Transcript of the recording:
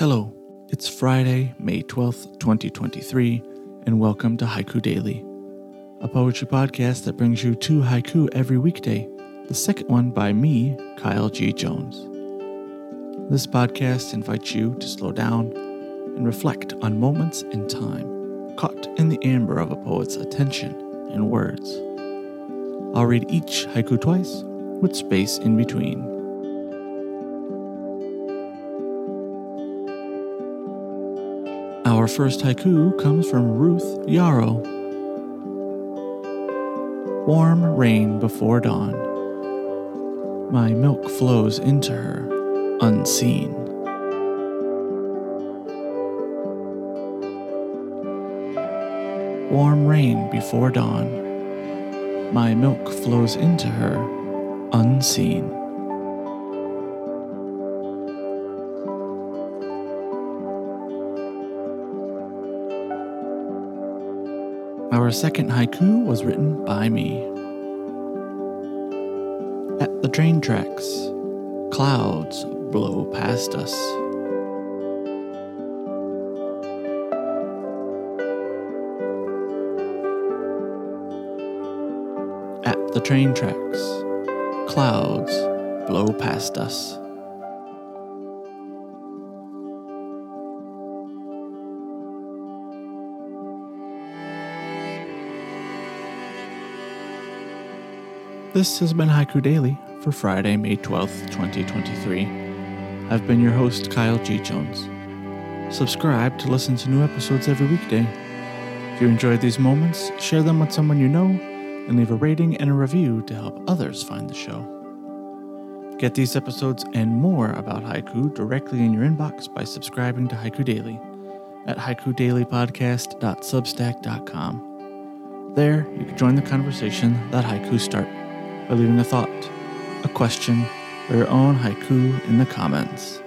Hello, it's Friday, May 12th, 2023, and welcome to Haiku Daily, a poetry podcast that brings you two haiku every weekday, the second one by me, Kyle G. Jones. This podcast invites you to slow down and reflect on moments in time caught in the amber of a poet's attention and words. I'll read each haiku twice with space in between. Our first haiku comes from Ruth Yarrow. Warm rain before dawn. My milk flows into her, unseen. Warm rain before dawn. My milk flows into her, unseen. Our second haiku was written by me. At the train tracks, clouds blow past us. At the train tracks, clouds blow past us. This has been Haiku Daily for Friday, May 12th, 2023. I've been your host, Kyle G. Jones. Subscribe to listen to new episodes every weekday. If you enjoyed these moments, share them with someone you know and leave a rating and a review to help others find the show. Get these episodes and more about haiku directly in your inbox by subscribing to Haiku Daily at haikudailypodcast.substack.com. There, you can join the conversation that haiku start by leaving a thought, a question, or your own haiku in the comments.